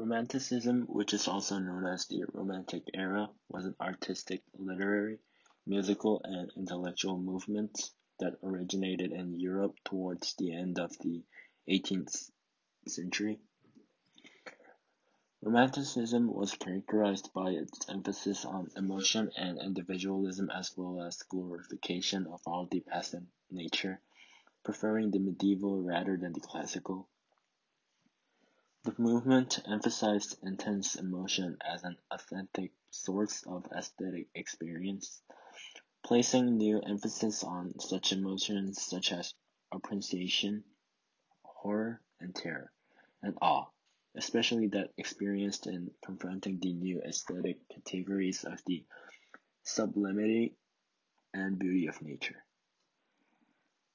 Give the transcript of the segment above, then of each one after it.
Romanticism, which is also known as the Romantic Era, was an artistic, literary, musical, and intellectual movement that originated in Europe towards the end of the eighteenth century. Romanticism was characterized by its emphasis on emotion and individualism as well as glorification of all the past and nature, preferring the medieval rather than the classical. The movement emphasized intense emotion as an authentic source of aesthetic experience, placing new emphasis on such emotions such as appreciation, horror, and terror, and awe, especially that experienced in confronting the new aesthetic categories of the sublimity and beauty of nature.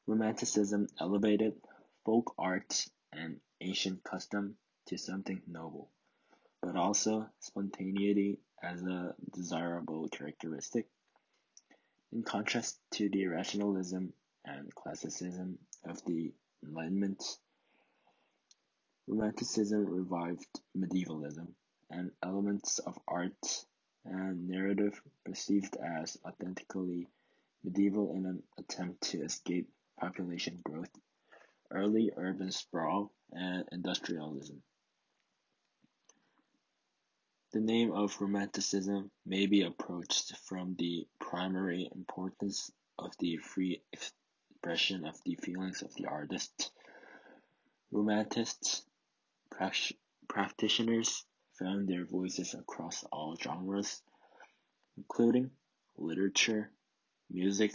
Romanticism elevated folk art and ancient custom to something noble, but also spontaneity as a desirable characteristic. In contrast to the rationalism and classicism of the Enlightenment, Romanticism revived medievalism and elements of art and narrative perceived as authentically medieval in an attempt to escape population growth, early urban sprawl, and industrialism. The name of Romanticism may be approached from the primary importance of the free expression of the feelings of the artist. Romanticists, practitioners, found their voices across all genres, including literature, music,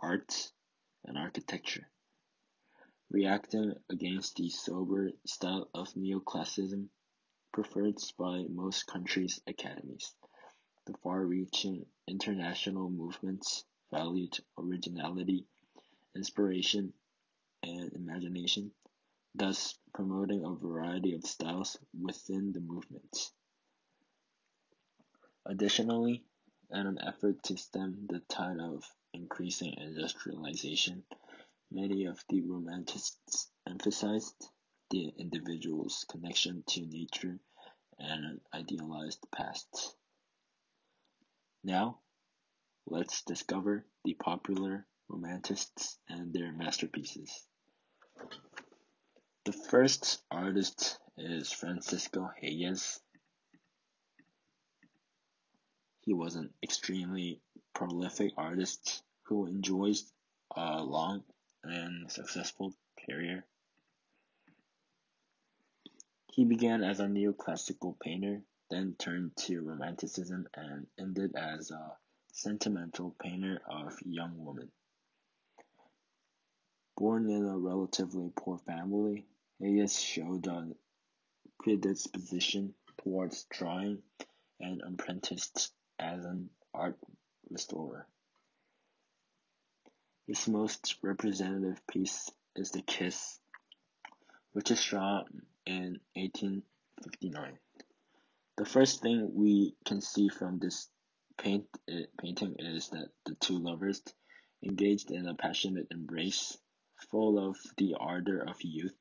art, and architecture. Reacting against the sober style of neoclassicism preferred by most countries' academies. The far-reaching international movements valued originality, inspiration, and imagination, thus promoting a variety of styles within the movements. Additionally, in an effort to stem the tide of increasing industrialization, many of the Romanticists emphasized the individual's connection to nature and an idealized past. Now, let's discover the popular Romanticists and their masterpieces. The first artist is Francisco Hayez. He was an extremely prolific artist who enjoys a long and successful career. He began as a neoclassical painter, then turned to Romanticism and ended as a sentimental painter of young women. Born in a relatively poor family, Hayez showed a predisposition towards drawing and apprenticed as an art restorer. His most representative piece is The Kiss, which is drawn in 1859. The first thing we can see from this paint, uh, painting is that the two lovers engaged in a passionate embrace, full of the ardor of youth.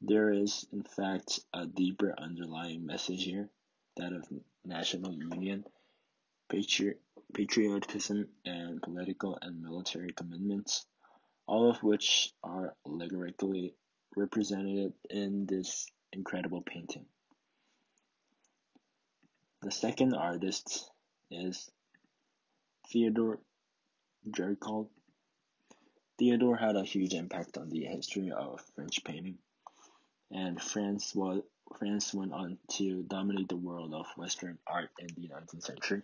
There is, in fact, a deeper underlying message here, that of national union, patri- patriotism, and political and military commitments, all of which are allegorically represented in this incredible painting. The second artist is Theodore Géricault. Theodore had a huge impact on the history of French painting, and France was France went on to dominate the world of Western art in the 19th century.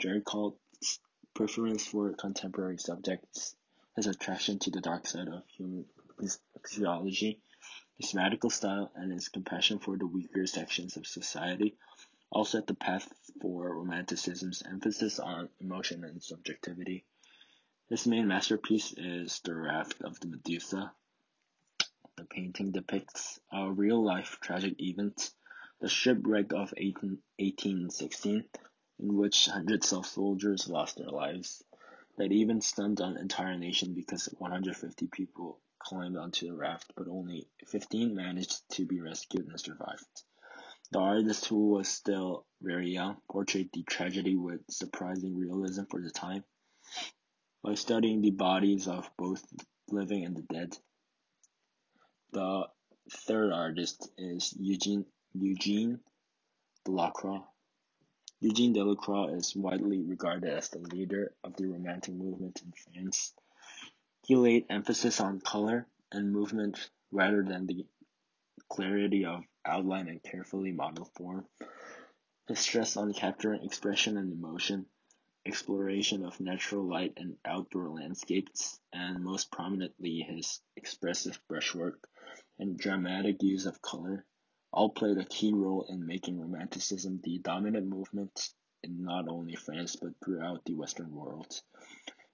Géricault's preference for contemporary subjects, his attraction to the dark side of human physiology, his radical style, and his compassion for the weaker sections of society all set the path for Romanticism's emphasis on emotion and subjectivity. His main masterpiece is The Raft of the Medusa. The painting depicts a real life tragic event, the shipwreck of 18, 1816, in which hundreds of soldiers lost their lives. That even stunned an entire nation because 150 people climbed onto the raft, but only 15 managed to be rescued and survived. The artist, who was still very young, portrayed the tragedy with surprising realism for the time. By studying the bodies of both living and the dead, the third artist is Eugene Eugene Delacroix. Eugene Delacroix is widely regarded as the leader of the Romantic movement in France. He laid emphasis on color and movement rather than the clarity of outline and carefully modeled form. His stress on capturing expression and emotion, exploration of natural light and outdoor landscapes, and most prominently his expressive brushwork and dramatic use of color all played a key role in making Romanticism the dominant movement in not only France but throughout the Western world.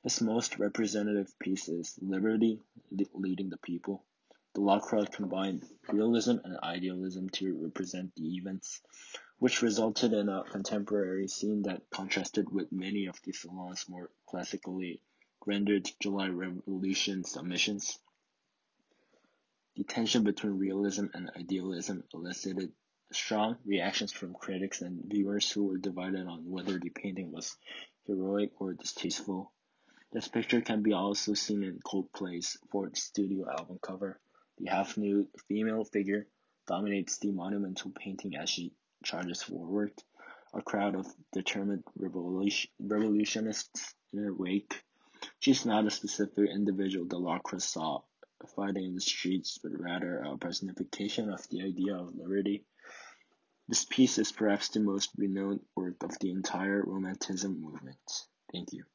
His most representative piece is Liberty Leading the People. Delacroix combined realism and idealism to represent the events, which resulted in a contemporary scene that contrasted with many of the Salon's more classically rendered July Revolution submissions. The tension between realism and idealism elicited strong reactions from critics and viewers who were divided on whether the painting was heroic or distasteful. This picture can be also seen in Coldplay's fourth studio album cover. The half-nude female figure dominates the monumental painting as she charges forward. A crowd of determined revolution- revolutionists in her wake. She's not a specific individual Delacroix saw fighting in the streets, but rather a personification of the idea of liberty. This piece is perhaps the most renowned work of the entire Romanticism movement. Thank you.